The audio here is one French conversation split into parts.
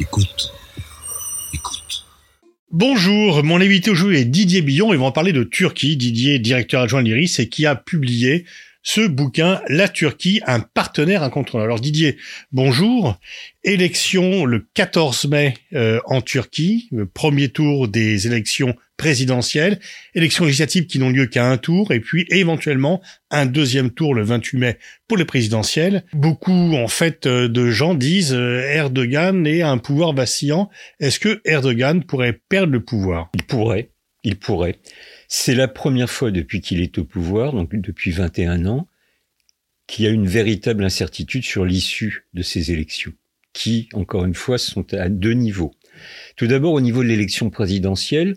Écoute. Écoute. Bonjour, mon invité aujourd'hui est Didier Billon et on va parler de Turquie. Didier directeur adjoint de l'IRIS et qui a publié ce bouquin, La Turquie, un partenaire incontournable. Alors Didier, bonjour. Élection le 14 mai euh, en Turquie, le premier tour des élections présidentielles, élections législatives qui n'ont lieu qu'à un tour, et puis éventuellement un deuxième tour le 28 mai pour les présidentielles. Beaucoup en fait euh, de gens disent euh, Erdogan est un pouvoir vacillant. Est-ce que Erdogan pourrait perdre le pouvoir? Il pourrait, il pourrait. C'est la première fois depuis qu'il est au pouvoir, donc depuis 21 ans, qu'il y a une véritable incertitude sur l'issue de ces élections, qui, encore une fois, sont à deux niveaux. Tout d'abord, au niveau de l'élection présidentielle,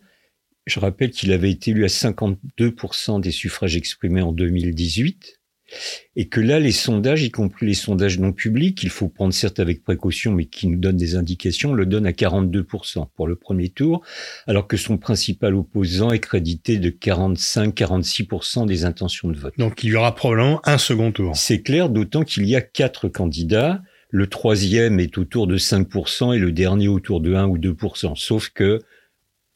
je rappelle qu'il avait été élu à 52% des suffrages exprimés en 2018, et que là, les sondages, y compris les sondages non publics, il faut prendre certes avec précaution, mais qui nous donnent des indications, le donnent à 42% pour le premier tour, alors que son principal opposant est crédité de 45-46% des intentions de vote. Donc il y aura probablement un second tour. C'est clair, d'autant qu'il y a quatre candidats. Le troisième est autour de 5% et le dernier autour de 1 ou 2%. Sauf que,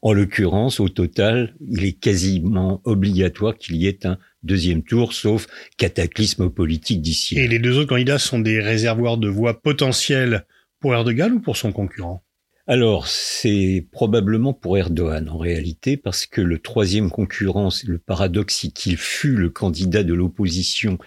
en l'occurrence, au total, il est quasiment obligatoire qu'il y ait un deuxième tour, sauf cataclysme politique d'ici. Et les deux autres candidats sont des réservoirs de voix potentielles pour Erdogan ou pour son concurrent? Alors, c'est probablement pour Erdogan en réalité, parce que le troisième concurrent, le paradoxe, c'est qu'il fut le candidat de l'opposition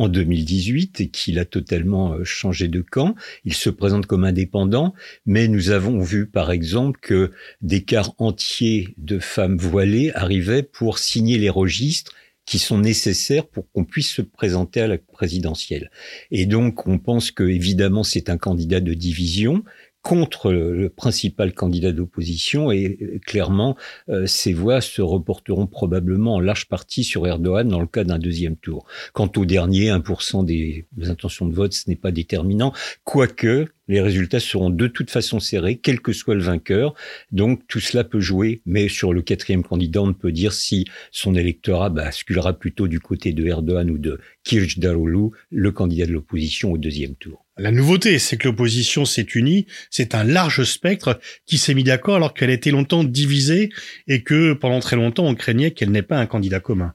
en 2018 et qu'il a totalement euh, changé de camp. Il se présente comme indépendant, mais nous avons vu par exemple que des quarts entiers de femmes voilées arrivaient pour signer les registres qui sont nécessaires pour qu'on puisse se présenter à la présidentielle. Et donc, on pense que évidemment, c'est un candidat de division contre le principal candidat d'opposition et euh, clairement euh, ces voix se reporteront probablement en large partie sur Erdogan dans le cas d'un deuxième tour. Quant au dernier 1% des intentions de vote, ce n'est pas déterminant, quoique les résultats seront de toute façon serrés, quel que soit le vainqueur. Donc tout cela peut jouer, mais sur le quatrième candidat, on peut dire si son électorat basculera plutôt du côté de Erdogan ou de Kılıçdaroğlu, le candidat de l'opposition au deuxième tour. La nouveauté, c'est que l'opposition s'est unie. C'est un large spectre qui s'est mis d'accord alors qu'elle était longtemps divisée et que pendant très longtemps on craignait qu'elle n'ait pas un candidat commun.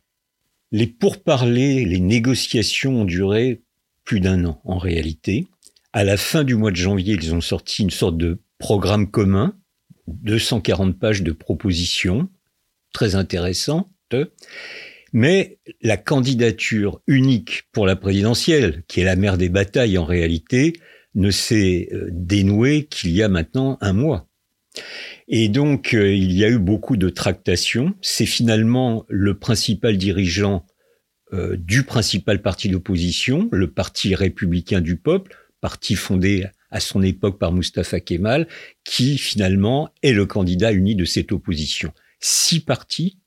Les pourparlers, les négociations ont duré plus d'un an en réalité. À la fin du mois de janvier, ils ont sorti une sorte de programme commun, 240 pages de propositions, très intéressantes. Mais la candidature unique pour la présidentielle, qui est la mère des batailles en réalité, ne s'est euh, dénouée qu'il y a maintenant un mois. Et donc, euh, il y a eu beaucoup de tractations. C'est finalement le principal dirigeant euh, du principal parti d'opposition, le Parti républicain du peuple, parti fondé à son époque par Mustafa Kemal, qui finalement est le candidat uni de cette opposition. Six partis,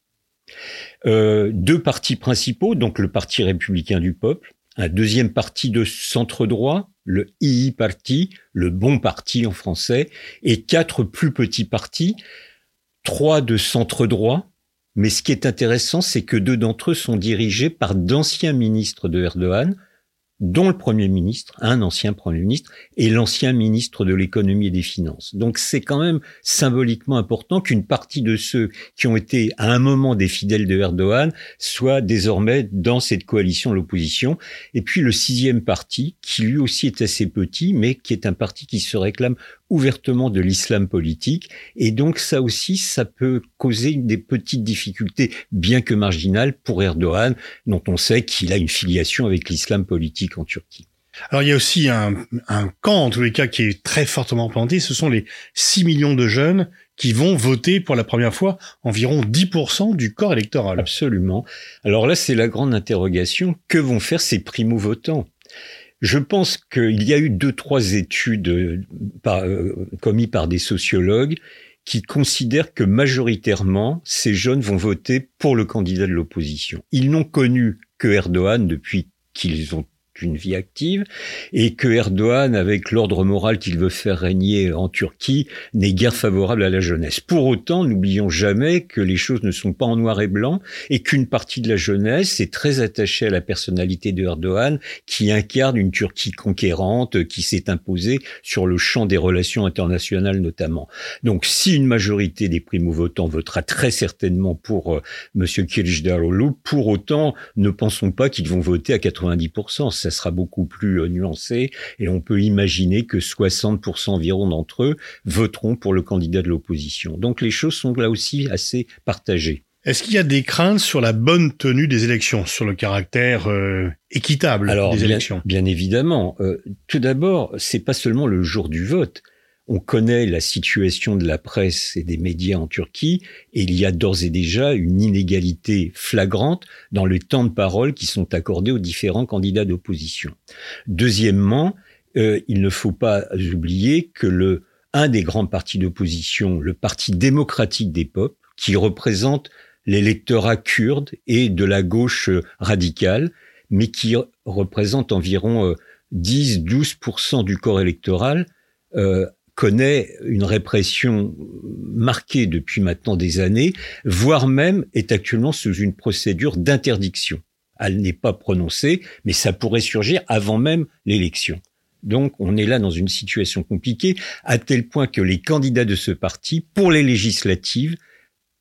deux partis principaux, donc le Parti républicain du peuple, un deuxième parti de centre droit, le II Parti, le bon parti en français, et quatre plus petits partis, trois de centre droit, mais ce qui est intéressant, c'est que deux d'entre eux sont dirigés par d'anciens ministres de Erdogan, dont le Premier ministre, un ancien Premier ministre, et l'ancien ministre de l'économie et des finances. Donc c'est quand même symboliquement important qu'une partie de ceux qui ont été à un moment des fidèles de Erdogan soient désormais dans cette coalition de l'opposition. Et puis le sixième parti, qui lui aussi est assez petit, mais qui est un parti qui se réclame ouvertement de l'islam politique. Et donc ça aussi, ça peut causer des petites difficultés, bien que marginales, pour Erdogan, dont on sait qu'il a une filiation avec l'islam politique en Turquie. Alors il y a aussi un, camp, en tous les cas, qui est très fortement planté, ce sont les 6 millions de jeunes qui vont voter pour la première fois environ 10% du corps électoral. Absolument. Alors là, c'est la grande interrogation. Que vont faire ces primo-votants? Je pense qu'il y a eu deux, trois études euh, euh, commises par des sociologues qui considèrent que majoritairement, ces jeunes vont voter pour le candidat de l'opposition. Ils n'ont connu que Erdogan depuis qu'ils ont qu'une vie active, et que Erdogan, avec l'ordre moral qu'il veut faire régner en Turquie, n'est guère favorable à la jeunesse. Pour autant, n'oublions jamais que les choses ne sont pas en noir et blanc, et qu'une partie de la jeunesse est très attachée à la personnalité de Erdogan, qui incarne une Turquie conquérante, qui s'est imposée sur le champ des relations internationales notamment. Donc, si une majorité des primo-votants votera très certainement pour euh, Monsieur Kılıçdaroğlu, pour autant, ne pensons pas qu'ils vont voter à 90%. Ça sera beaucoup plus euh, nuancé et on peut imaginer que 60% environ d'entre eux voteront pour le candidat de l'opposition. Donc les choses sont là aussi assez partagées. Est-ce qu'il y a des craintes sur la bonne tenue des élections, sur le caractère euh, équitable des élections? Bien évidemment. Euh, tout d'abord, c'est pas seulement le jour du vote. On connaît la situation de la presse et des médias en Turquie et il y a d'ores et déjà une inégalité flagrante dans les temps de parole qui sont accordés aux différents candidats d'opposition. Deuxièmement, euh, il ne faut pas oublier que le un des grands partis d'opposition, le Parti démocratique des peuples, qui représente l'électorat kurde et de la gauche radicale, mais qui représente environ 10-12% euh, du corps électoral, euh, connaît une répression marquée depuis maintenant des années, voire même est actuellement sous une procédure d'interdiction. Elle n'est pas prononcée, mais ça pourrait surgir avant même l'élection. Donc on est là dans une situation compliquée, à tel point que les candidats de ce parti, pour les législatives,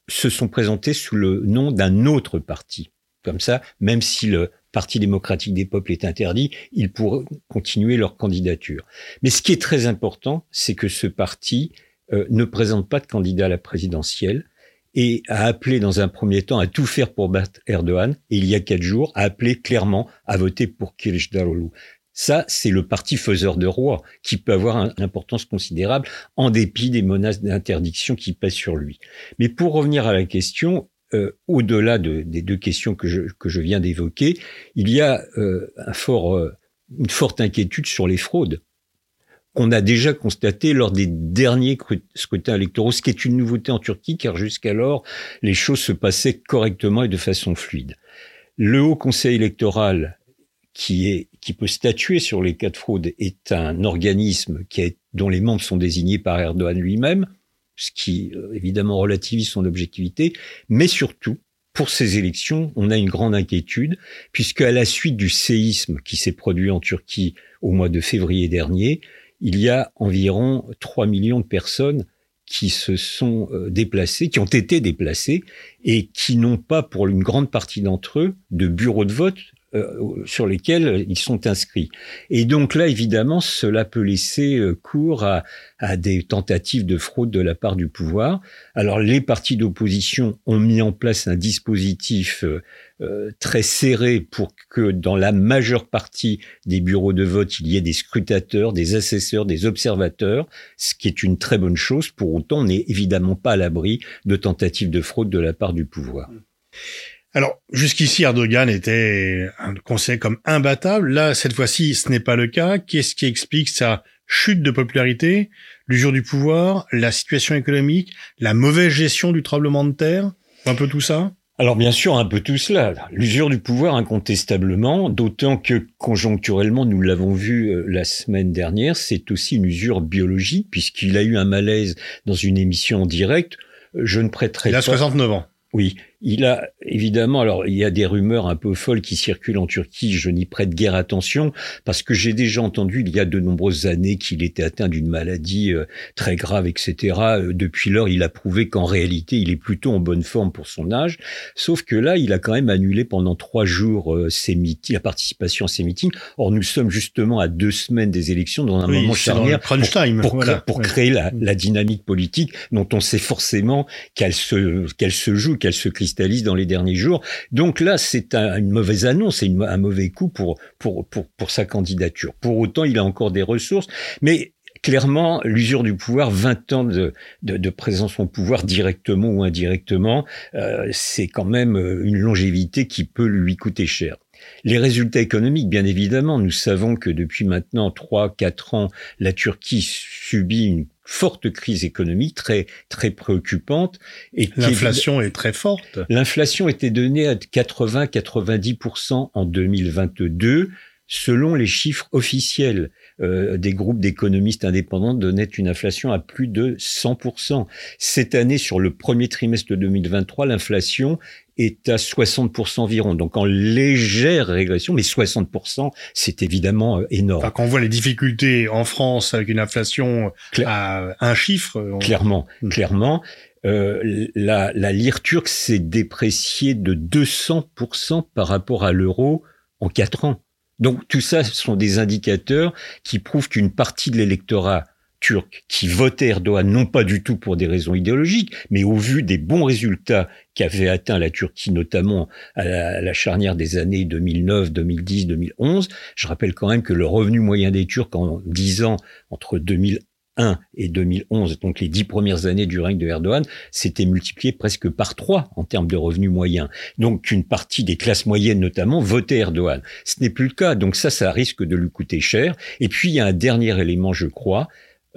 se sont présentés sous le nom d'un autre parti. Comme ça, même si le Parti démocratique des peuples est interdit, ils pourront continuer leur candidature. Mais ce qui est très important, c'est que ce parti euh, ne présente pas de candidat à la présidentielle et a appelé dans un premier temps à tout faire pour battre Erdogan, et il y a quatre jours, a appelé clairement à voter pour Kılıçdaroğlu. Ça, c'est le parti faiseur de roi qui peut avoir une importance considérable en dépit des menaces d'interdiction qui pèsent sur lui. Mais pour revenir à la question, euh, au-delà de, des deux questions que je, que je viens d'évoquer, il y a euh, un fort, euh, une forte inquiétude sur les fraudes qu'on a déjà constaté lors des derniers scrutins électoraux, ce qui est une nouveauté en Turquie, car jusqu'alors, les choses se passaient correctement et de façon fluide. Le Haut Conseil électoral, qui, est, qui peut statuer sur les cas de fraude, est un organisme qui dont les membres sont désignés par Erdogan lui-même ce qui euh, évidemment relativise son objectivité, mais surtout, pour ces élections, on a une grande inquiétude, puisque à la suite du séisme qui s'est produit en Turquie au mois de février dernier, il y a environ 3 millions de personnes qui se sont euh, déplacées, qui ont été déplacées et qui n'ont pas, pour une grande partie d'entre eux, de bureau de vote euh, sur lesquels ils sont inscrits. Et donc là, évidemment, cela peut laisser euh, cours à, des tentatives de fraude de la part du pouvoir. Alors les partis d'opposition ont mis en place un dispositif euh, très serré pour que dans la majeure partie des bureaux de vote, il y ait des scrutateurs, des assesseurs, des observateurs, ce qui est une très bonne chose. Pour autant, on n'est évidemment pas à l'abri de tentatives de fraude de la part du pouvoir. Alors, jusqu'ici, Erdogan était un conseil comme imbattable. Là, cette fois-ci, ce n'est pas le cas. Qu'est-ce qui explique sa chute de popularité, l'usure du pouvoir, la situation économique, la mauvaise gestion du tremblement de terre Un peu tout ça? Alors bien sûr, un peu tout cela. L'usure du pouvoir incontestablement, d'autant que conjoncturellement, nous l'avons vu euh, la semaine dernière, c'est aussi une usure biologique, puisqu'il a eu un malaise dans une émission en direct. Je ne prêterai pas... Il a 69 ans. Oui, il a évidemment, alors il y a des rumeurs un peu folles qui circulent en Turquie, je n'y prête guère attention, parce que j'ai déjà entendu il y a de nombreuses années qu'il était atteint d'une maladie euh, très grave, etc. Euh, depuis lors, il a prouvé qu'en réalité, il est plutôt en bonne forme pour son âge, sauf que là, il a quand même annulé pendant trois jours euh, ses meetings, la participation à ses meetings. Or, nous sommes justement à deux semaines des élections, dans un moment charnière, pour, créer la, la, dynamique politique dont on sait forcément qu'elle se, qu'elle se joue, qu'elle se cristallise dans les derniers jours. Donc là, c'est une mauvaise annonce, c'est un mauvais coup pour, sa candidature. Pour autant, il a encore des ressources, mais clairement, l'usure du pouvoir, 20 ans de, présence au pouvoir, directement ou indirectement, euh, c'est quand même euh, une longévité qui peut lui coûter cher. Les résultats économiques, bien évidemment, nous savons que depuis maintenant 3-4 ans, la Turquie subit une forte crise économique très très préoccupante et l'inflation est très forte. L'inflation était donnée à 80-90% en 2022. selon les chiffres officiels euh, des groupes d'économistes indépendants, donnait une inflation à plus de 100%. Cette année, sur le premier trimestre de 2023, l'inflation est à 60% environ, donc en légère régression, mais 60%, c'est évidemment euh, énorme. Enfin, quand on voit les difficultés en France avec une inflation à un chiffre... Clairement, hmm. clairement. Euh, la, la lire turque s'est dépréciée de 200% par rapport à l'euro en quatre ans. Donc tout ça, ce sont des indicateurs qui prouvent qu'une partie de l'électorat turc qui votait Erdogan, non pas du tout pour des raisons idéologiques, mais au vu des bons résultats qu'avait atteint la Turquie, notamment à la, charnière des années 2009, 2010, 2011. Je rappelle quand même que le revenu moyen des Turcs en 10 ans, entre 2000 2001 et 2011, donc les dix premières années du règne de Erdogan, s'était multiplié presque par trois en termes de revenus moyens. Donc une partie des classes moyennes notamment votait Erdogan. Ce n'est plus le cas, donc ça, ça risque de lui coûter cher. Et puis il y a un dernier élément, je crois,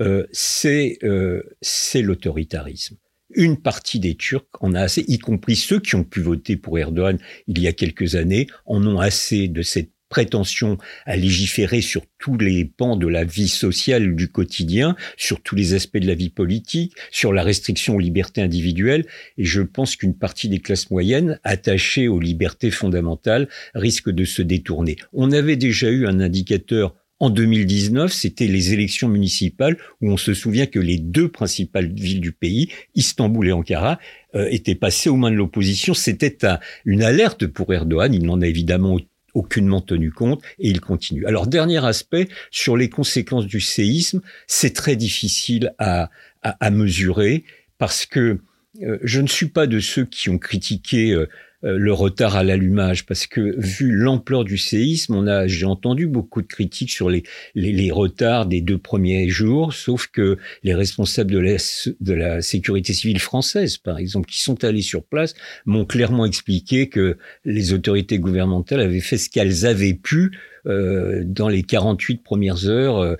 euh, euh, c'est l'autoritarisme une partie des Turcs en a assez, y compris ceux qui ont pu voter pour Erdogan il y a quelques années, en ont assez de cette prétention à légiférer sur tous les pans de la vie sociale du quotidien, sur tous les aspects de la vie politique, sur la restriction aux libertés individuelles. Et je pense qu'une partie des classes moyennes, attachées aux libertés fondamentales, risque de se détourner. On avait déjà eu un indicateur en 2019, c'était les élections municipales où on se souvient que les deux principales villes du pays, Istanbul et Ankara, euh, étaient passées aux mains de l'opposition. C'était une alerte pour Erdogan. Il n'en a évidemment aucunement tenu compte et il continue. Alors dernier aspect sur les conséquences du séisme, c'est très difficile à, à, mesurer parce que euh, je ne suis pas de ceux qui ont critiqué euh, le retard à l'allumage. Parce que vu l'ampleur du séisme, on a j'ai entendu beaucoup de critiques sur les, les, les, retards des deux premiers jours, sauf que les responsables de la, de la sécurité civile française, par exemple, qui sont allés sur place, m'ont clairement expliqué que les autorités gouvernementales avaient fait ce qu'elles avaient pu euh, dans les 48 premières heures, euh,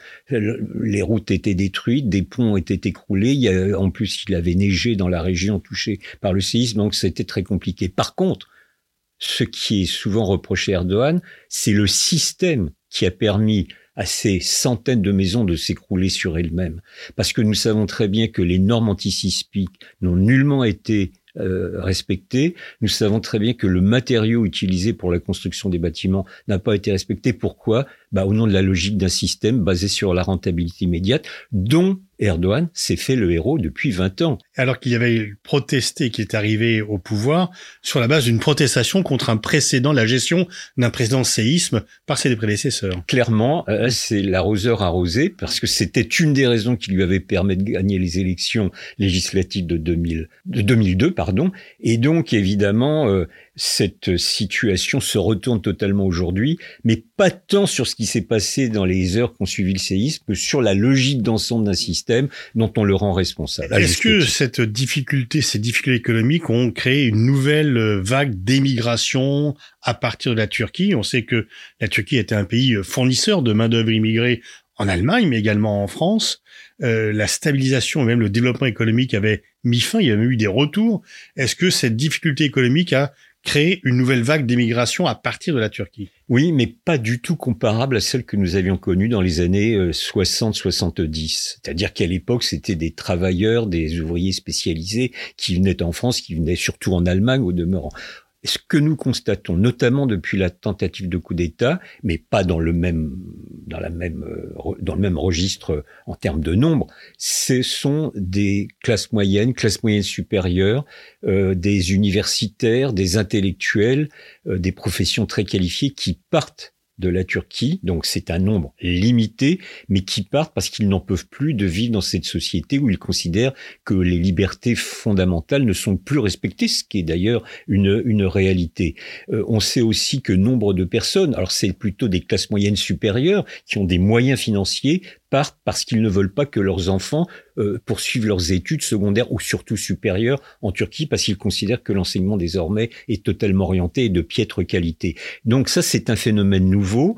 les routes étaient détruites, des ponts étaient écroulés. En plus, il avait neigé dans la région touchée par le séisme, donc c'était très compliqué. Par contre, ce qui est souvent reproché à Erdogan, c'est le système qui a permis à ces centaines de maisons de s'écrouler sur elles-mêmes. Parce que nous savons très bien que les normes antisismiques n'ont nullement été euh. Nous savons très bien que le matériau utilisé pour la construction des bâtiments n'a pas été respecté. Pourquoi? Bah, Au nom de la logique d'un système basé sur la rentabilité immédiate, dont Erdogan s'est fait le héros depuis 20 ans. Alors qu'il y avait protesté, qui est arrivé au pouvoir, sur la base d'une protestation contre un précédent, la gestion d'un précédent séisme par ses prédécesseurs. Clairement, euh, c'est l'arroseur arrosé, parce que c'était une des raisons qui lui avait permis de gagner les élections législatives de, 2000, de 2002. Pardon. Et donc, évidemment, euh, cette situation se retourne totalement aujourd'hui, mais pas tant sur ce qui s'est passé dans les heures qui ont suivi le séisme que sur la logique d'ensemble d'un système dont on le rend responsable. Est-ce que cette difficulté, ces difficultés économiques ont créé une nouvelle vague d'émigration à partir de la Turquie? On sait que la Turquie était un pays fournisseur de main-d'œuvre immigrée en Allemagne, mais également en France. Euh, la stabilisation et même le développement économique avaient mis fin, il y avait eu des retours. Est-ce que cette difficulté économique a créer une nouvelle vague d'émigration à partir de la Turquie. Oui, mais pas du tout comparable à celle que nous avions connue dans les années 60-70. Euh, C'est-à-dire qu'à l'époque, c'était des travailleurs, des ouvriers spécialisés qui venaient en France, qui venaient surtout en Allemagne au demeurant ce que nous constatons, notamment depuis la tentative de coup d'État, mais pas dans le même dans la même euh, dans le même registre en termes de nombre, ce sont des classes moyennes, classes moyennes supérieures, euh, des universitaires, des intellectuels, euh, des professions très qualifiées qui partent de la Turquie, donc c'est un nombre limité, mais qui partent parce qu'ils n'en peuvent plus de vivre dans cette société où ils considèrent que les libertés fondamentales ne sont plus respectées, ce qui est d'ailleurs une, une réalité. Euh, on sait aussi que nombre de personnes, alors c'est plutôt des classes moyennes supérieures, qui ont des moyens financiers, partent parce qu'ils ne veulent pas que leurs enfants euh, poursuivent leurs études secondaires ou surtout supérieures en Turquie parce qu'ils considèrent que l'enseignement désormais est totalement orienté et de piètre qualité. Donc ça, c'est un phénomène nouveau,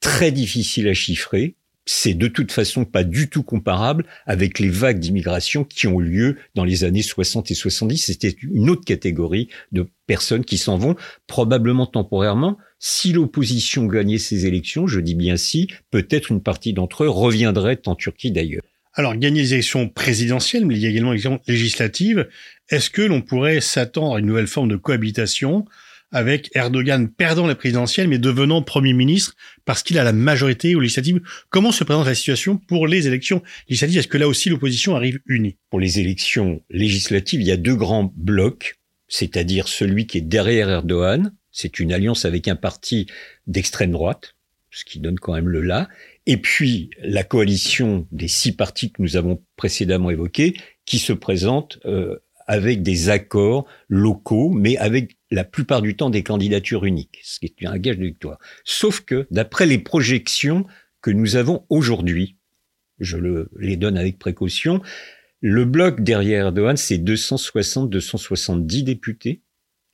très difficile à chiffrer, c'est de toute façon pas du tout comparable avec les vagues d'immigration qui ont lieu dans les années 60 et 70. C'était une autre catégorie de personnes qui s'en vont, probablement temporairement. Si l'opposition gagnait ces élections, je dis bien si, peut-être une partie d'entre eux reviendrait en Turquie d'ailleurs. Alors, gagner les élections présidentielles, mais il y a également les élections législatives. Est-ce que l'on pourrait s'attendre à une nouvelle forme de cohabitation? Avec Erdogan perdant la présidentielle mais devenant Premier ministre parce qu'il a la majorité aux législatives. Comment se présente la situation pour les élections législatives? Est-ce que là aussi l'opposition arrive unie? Pour les élections législatives, il y a deux grands blocs, c'est-à-dire celui qui est derrière Erdogan, c'est une alliance avec un parti d'extrême droite, ce qui donne quand même le là, et puis la coalition des six partis que nous avons précédemment évoqués, qui se présente euh, avec des accords locaux, mais avec la plupart du temps des candidatures uniques, ce qui est un gage de victoire. Sauf que, d'après les projections que nous avons aujourd'hui, je le, les donne avec précaution, le bloc derrière Erdogan, c'est 260-270 députés,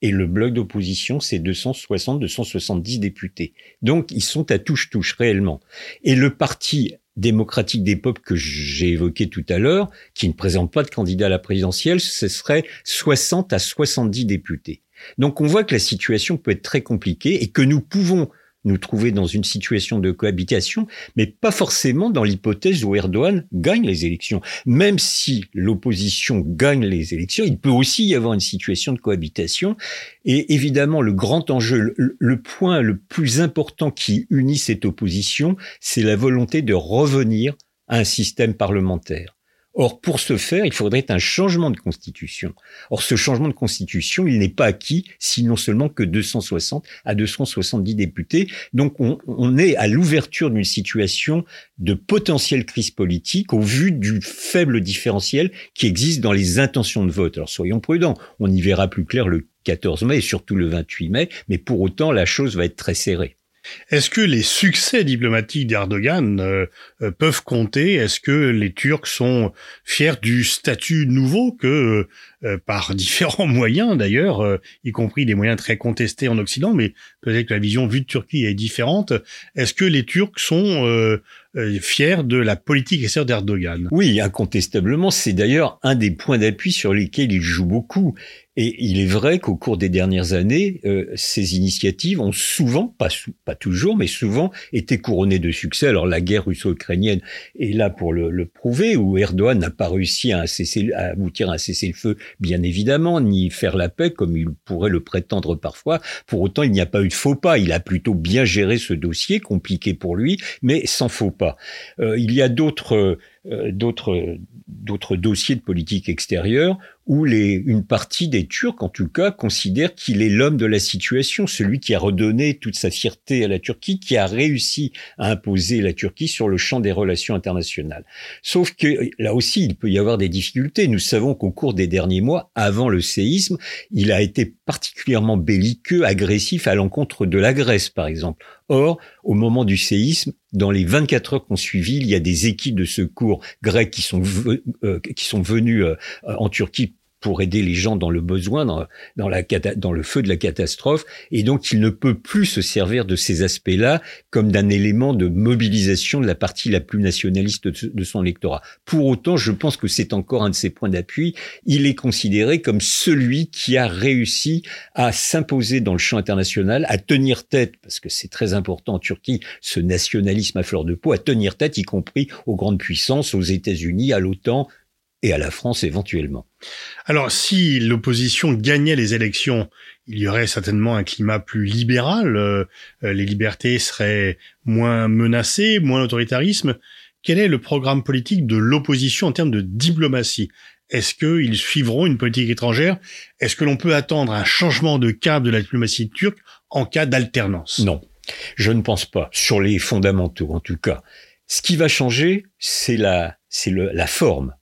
et le bloc d'opposition, c'est 260-270 députés. Donc, ils sont à touche-touche réellement. Et le parti démocratique des peuples que j'ai évoqué tout à l'heure, qui ne présente pas de candidat à la présidentielle, ce serait 60 à 70 députés. Donc on voit que la situation peut être très compliquée et que nous pouvons nous trouver dans une situation de cohabitation, mais pas forcément dans l'hypothèse où Erdogan gagne les élections. Même si l'opposition gagne les élections, il peut aussi y avoir une situation de cohabitation. Et évidemment, le grand enjeu, le, point le plus important qui unit cette opposition, c'est la volonté de revenir à un système parlementaire. Or, pour ce faire, il faudrait un changement de constitution. Or, ce changement de constitution, il n'est pas acquis si non seulement que 260 à 270 députés. Donc, on, on est à l'ouverture d'une situation de potentielle crise politique au vu du faible différentiel qui existe dans les intentions de vote. Alors, soyons prudents. On y verra plus clair le 14 mai et surtout le 28 mai, mais pour autant, la chose va être très serrée. Est-ce que les succès diplomatiques d'Erdogan euh, euh, peuvent compter? Est-ce que les Turcs sont fiers du statut nouveau que, euh, par différents moyens d'ailleurs, y compris des moyens très contestés en Occident, mais peut-être que la vision vue de Turquie est différente, est-ce que les Turcs sont fiers de la politique extérieure d'Erdogan? Oui, incontestablement, c'est d'ailleurs un des points d'appui sur lesquels il joue beaucoup. Et il est vrai qu'au cours des dernières années, euh, ces initiatives ont souvent, pas, toujours, mais souvent été couronnées de succès. Alors la guerre russo-ukrainienne est là pour le, le prouver, où Erdogan n'a pas réussi à, cesser, à aboutir à un cessez-le-feu, bien évidemment, ni faire la paix comme il pourrait le prétendre parfois. Pour autant, il n'y a pas eu de faux pas. Il a plutôt bien géré ce dossier, compliqué pour lui, mais sans faux pas. Euh, il y a d'autres euh, d'autres d'autres dossiers de politique extérieure où les, une partie des Turcs, en tout cas, considèrent qu'il est l'homme de la situation, celui qui a redonné toute sa fierté à la Turquie, qui a réussi à imposer la Turquie sur le champ des relations internationales. Sauf que là aussi, il peut y avoir des difficultés. Nous savons qu'au cours des derniers mois, avant le séisme, il a été particulièrement belliqueux, agressif à l'encontre de la Grèce, par exemple. Or, au moment du séisme, dans les 24 heures qu'on suivi, il y a des équipes de secours grecs qui sont, euh, qui sont venues euh, en Turquie pour aider les gens dans le besoin, dans, le feu de la catastrophe. Et donc, il ne peut plus se servir de ces aspects-là comme d'un élément de mobilisation de la partie la plus nationaliste de, son électorat. Pour autant, je pense que c'est encore un de ses points d'appui. Il est considéré comme celui qui a réussi à s'imposer dans le champ international, à tenir tête, parce que c'est très important en Turquie, ce nationalisme à fleur de peau, à tenir tête, y compris aux grandes puissances, aux États-Unis, à l'OTAN, et à la France éventuellement. Alors, si l'opposition gagnait les élections, il y aurait certainement un climat plus libéral, euh, euh, les libertés seraient moins menacées, moins autoritarisme. Quel est le programme politique de l'opposition en termes de diplomatie? Est-ce qu'ils suivront une politique étrangère? Est-ce que l'on peut attendre un changement de cap de la diplomatie turque en cas d'alternance? Non, je ne pense pas, sur les fondamentaux en tout cas. Ce qui va changer, c'est la, c'est la forme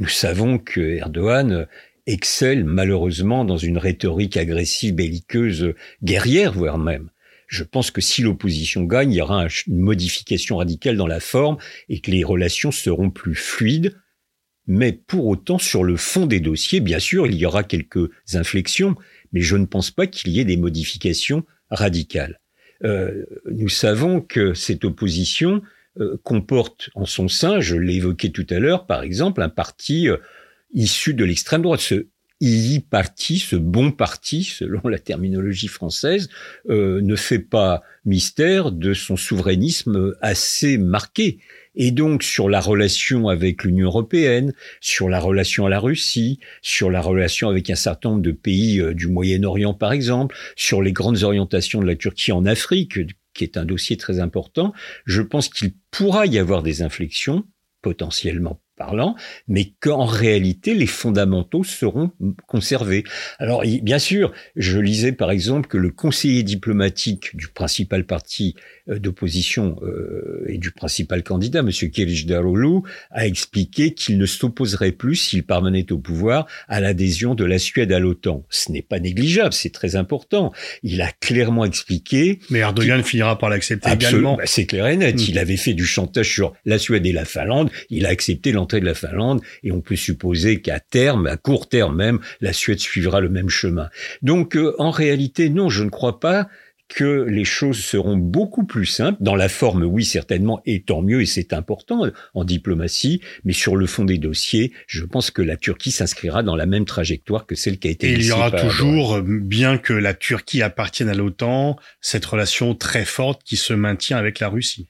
nous savons que Erdogan excelle malheureusement dans une rhétorique agressive, belliqueuse, guerrière voire même. Je pense que si l'opposition gagne, il y aura une modification radicale dans la forme et que les relations seront plus fluides. Mais pour autant, sur le fond des dossiers, bien sûr, il y aura quelques inflexions, mais je ne pense pas qu'il y ait des modifications radicales. Euh, nous savons que cette opposition euh, comporte en son sein, je l'ai évoqué tout à l'heure, par exemple, un parti euh, issu de l'extrême droite, ce II parti, ce bon parti, selon la terminologie française, euh, ne fait pas mystère de son souverainisme assez marqué. Et donc sur la relation avec l'Union européenne, sur la relation à la Russie, sur la relation avec un certain nombre de pays du Moyen-Orient par exemple, sur les grandes orientations de la Turquie en Afrique, qui est un dossier très important, je pense qu'il pourra y avoir des inflexions potentiellement parlant, mais qu'en réalité, les fondamentaux seront conservés. Alors, bien sûr, je lisais par exemple que le conseiller diplomatique du principal parti euh, d'opposition euh, et du principal candidat, M. Darulu, a expliqué qu'il ne s'opposerait plus, s'il parvenait au pouvoir, à l'adhésion de la Suède à l'OTAN. Ce n'est pas négligeable, c'est très important. Il a clairement expliqué... Mais Erdogan finira par l'accepter également. Bah, c'est clair et net. Mm. Il avait fait du chantage sur la Suède et la Finlande. Il a accepté l'entrée de la Finlande et on peut supposer qu'à terme, à court terme même, la Suède suivra le même chemin. Donc euh, en réalité, non, je ne crois pas que les choses seront beaucoup plus simples. Dans la forme, oui, certainement, et tant mieux, et c'est important en diplomatie, mais sur le fond des dossiers, je pense que la Turquie s'inscrira dans la même trajectoire que celle qui a été Et il y aura toujours, bien que la Turquie appartienne à l'OTAN, cette relation très forte qui se maintient avec la Russie.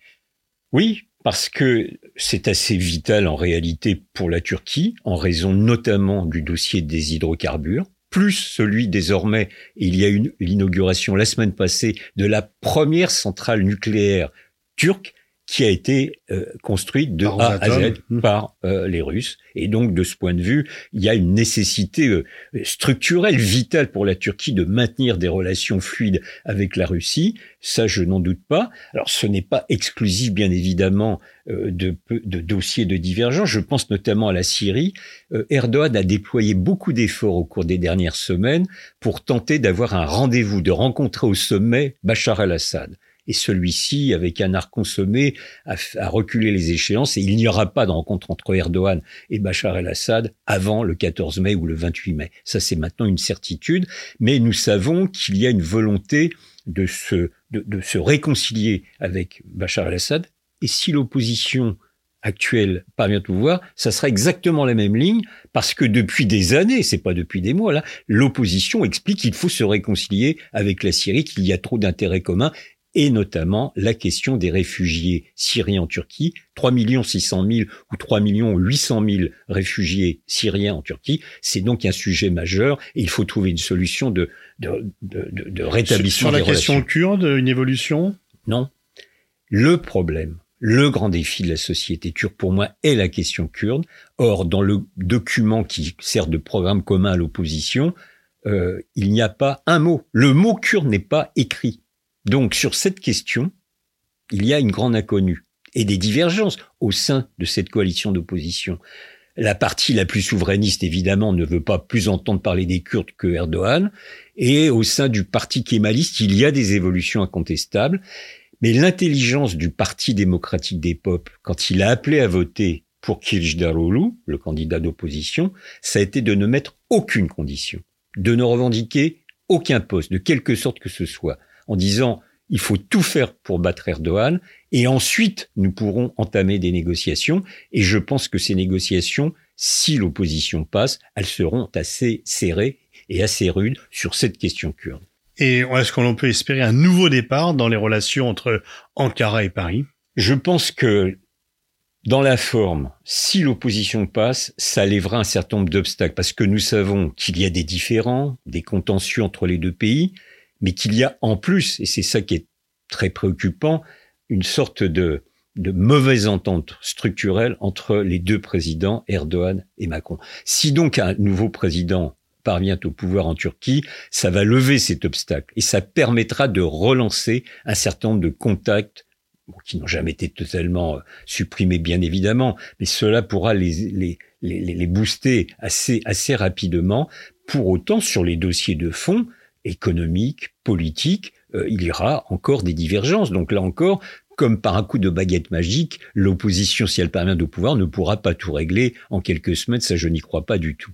Oui, parce que c'est assez vital en réalité pour la Turquie, en raison notamment du dossier des hydrocarbures, plus celui désormais, il y a eu l'inauguration la semaine passée de la première centrale nucléaire turque qui a été euh, construite de A à Z mmh. par euh, les Russes. Et donc, de ce point de vue, il y a une nécessité euh, structurelle, vitale pour la Turquie de maintenir des relations fluides avec la Russie. Ça, je n'en doute pas. Alors, ce n'est pas exclusif, bien évidemment, de, de dossiers de divergence. Je pense notamment à la Syrie. Erdogan a déployé beaucoup d'efforts au cours des dernières semaines pour tenter d'avoir un rendez-vous, de rencontrer au sommet Bachar al-Assad et celui-ci, avec un art consommé, a, reculé les échéances et il n'y aura pas de rencontre entre Erdogan et Bachar el-Assad avant le 14 mai ou le 28 mai. Ça, c'est maintenant une certitude, mais nous savons qu'il y a une volonté de se, de, se réconcilier avec Bachar el-Assad et si l'opposition actuelle parvient au pouvoir, ça sera exactement la même ligne parce que depuis des années, c'est pas depuis des mois là, l'opposition explique qu'il faut se réconcilier avec la Syrie, qu'il y a trop d'intérêts communs et notamment la question des réfugiés syriens en Turquie. 3 600 000 ou 3 800 000 réfugiés syriens en Turquie, c'est donc un sujet majeur et il faut trouver une solution de, de, de, de rétablissement Sur la question kurde, une évolution? Non. Le problème, le grand défi de la société turque, pour moi, est la question kurde. Or, dans le document qui sert de programme commun à l'opposition, euh, il n'y a pas un mot. Le mot kurde n'est pas écrit. Donc sur cette question, il y a une grande inconnue et des divergences au sein de cette coalition d'opposition. La partie la plus souverainiste, évidemment, ne veut pas plus entendre parler des Kurdes que Erdogan. Et au sein du parti kémaliste, il y a des évolutions incontestables. Mais l'intelligence du Parti démocratique des peuples, quand il a appelé à voter pour Kılıçdaroğlu, le candidat d'opposition, ça a été de ne mettre aucune condition, de ne revendiquer aucun poste, de quelque sorte que ce soit en disant il faut tout faire pour battre Erdogan et ensuite nous pourrons entamer des négociations et je pense que ces négociations, si l'opposition passe, elles seront assez serrées et assez rudes sur cette question kurde. Et est-ce qu'on peut espérer un nouveau départ dans les relations entre Ankara et Paris? Je pense que dans la forme, si l'opposition passe, ça lèvera un certain nombre d'obstacles parce que nous savons qu'il y a des différends, des contentieux entre les deux pays, mais qu'il y a en plus, et c'est ça qui est très préoccupant, une sorte de, de mauvaise entente structurelle entre les deux présidents, Erdogan et Macron. Si donc un nouveau président parvient au pouvoir en Turquie, ça va lever cet obstacle et ça permettra de relancer un certain nombre de contacts qui n'ont jamais été totalement euh, supprimés, bien évidemment, mais cela pourra les, les, les, booster assez, assez rapidement. Pour autant, sur les dossiers de fond, économique, politique, euh, il y aura encore des divergences. Donc là encore, comme par un coup de baguette magique, l'opposition, si elle parvient au pouvoir, ne pourra pas tout régler en quelques semaines. Ça, je n'y crois pas du tout.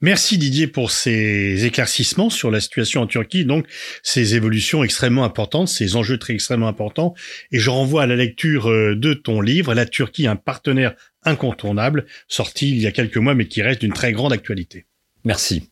Merci Didier pour ces éclaircissements sur la situation en Turquie, donc ces évolutions extrêmement importantes, ces enjeux très extrêmement importants. Et je renvoie à la lecture euh, de ton livre, La Turquie, un partenaire incontournable, sorti il y a quelques mois mais qui reste d'une très grande actualité. Merci.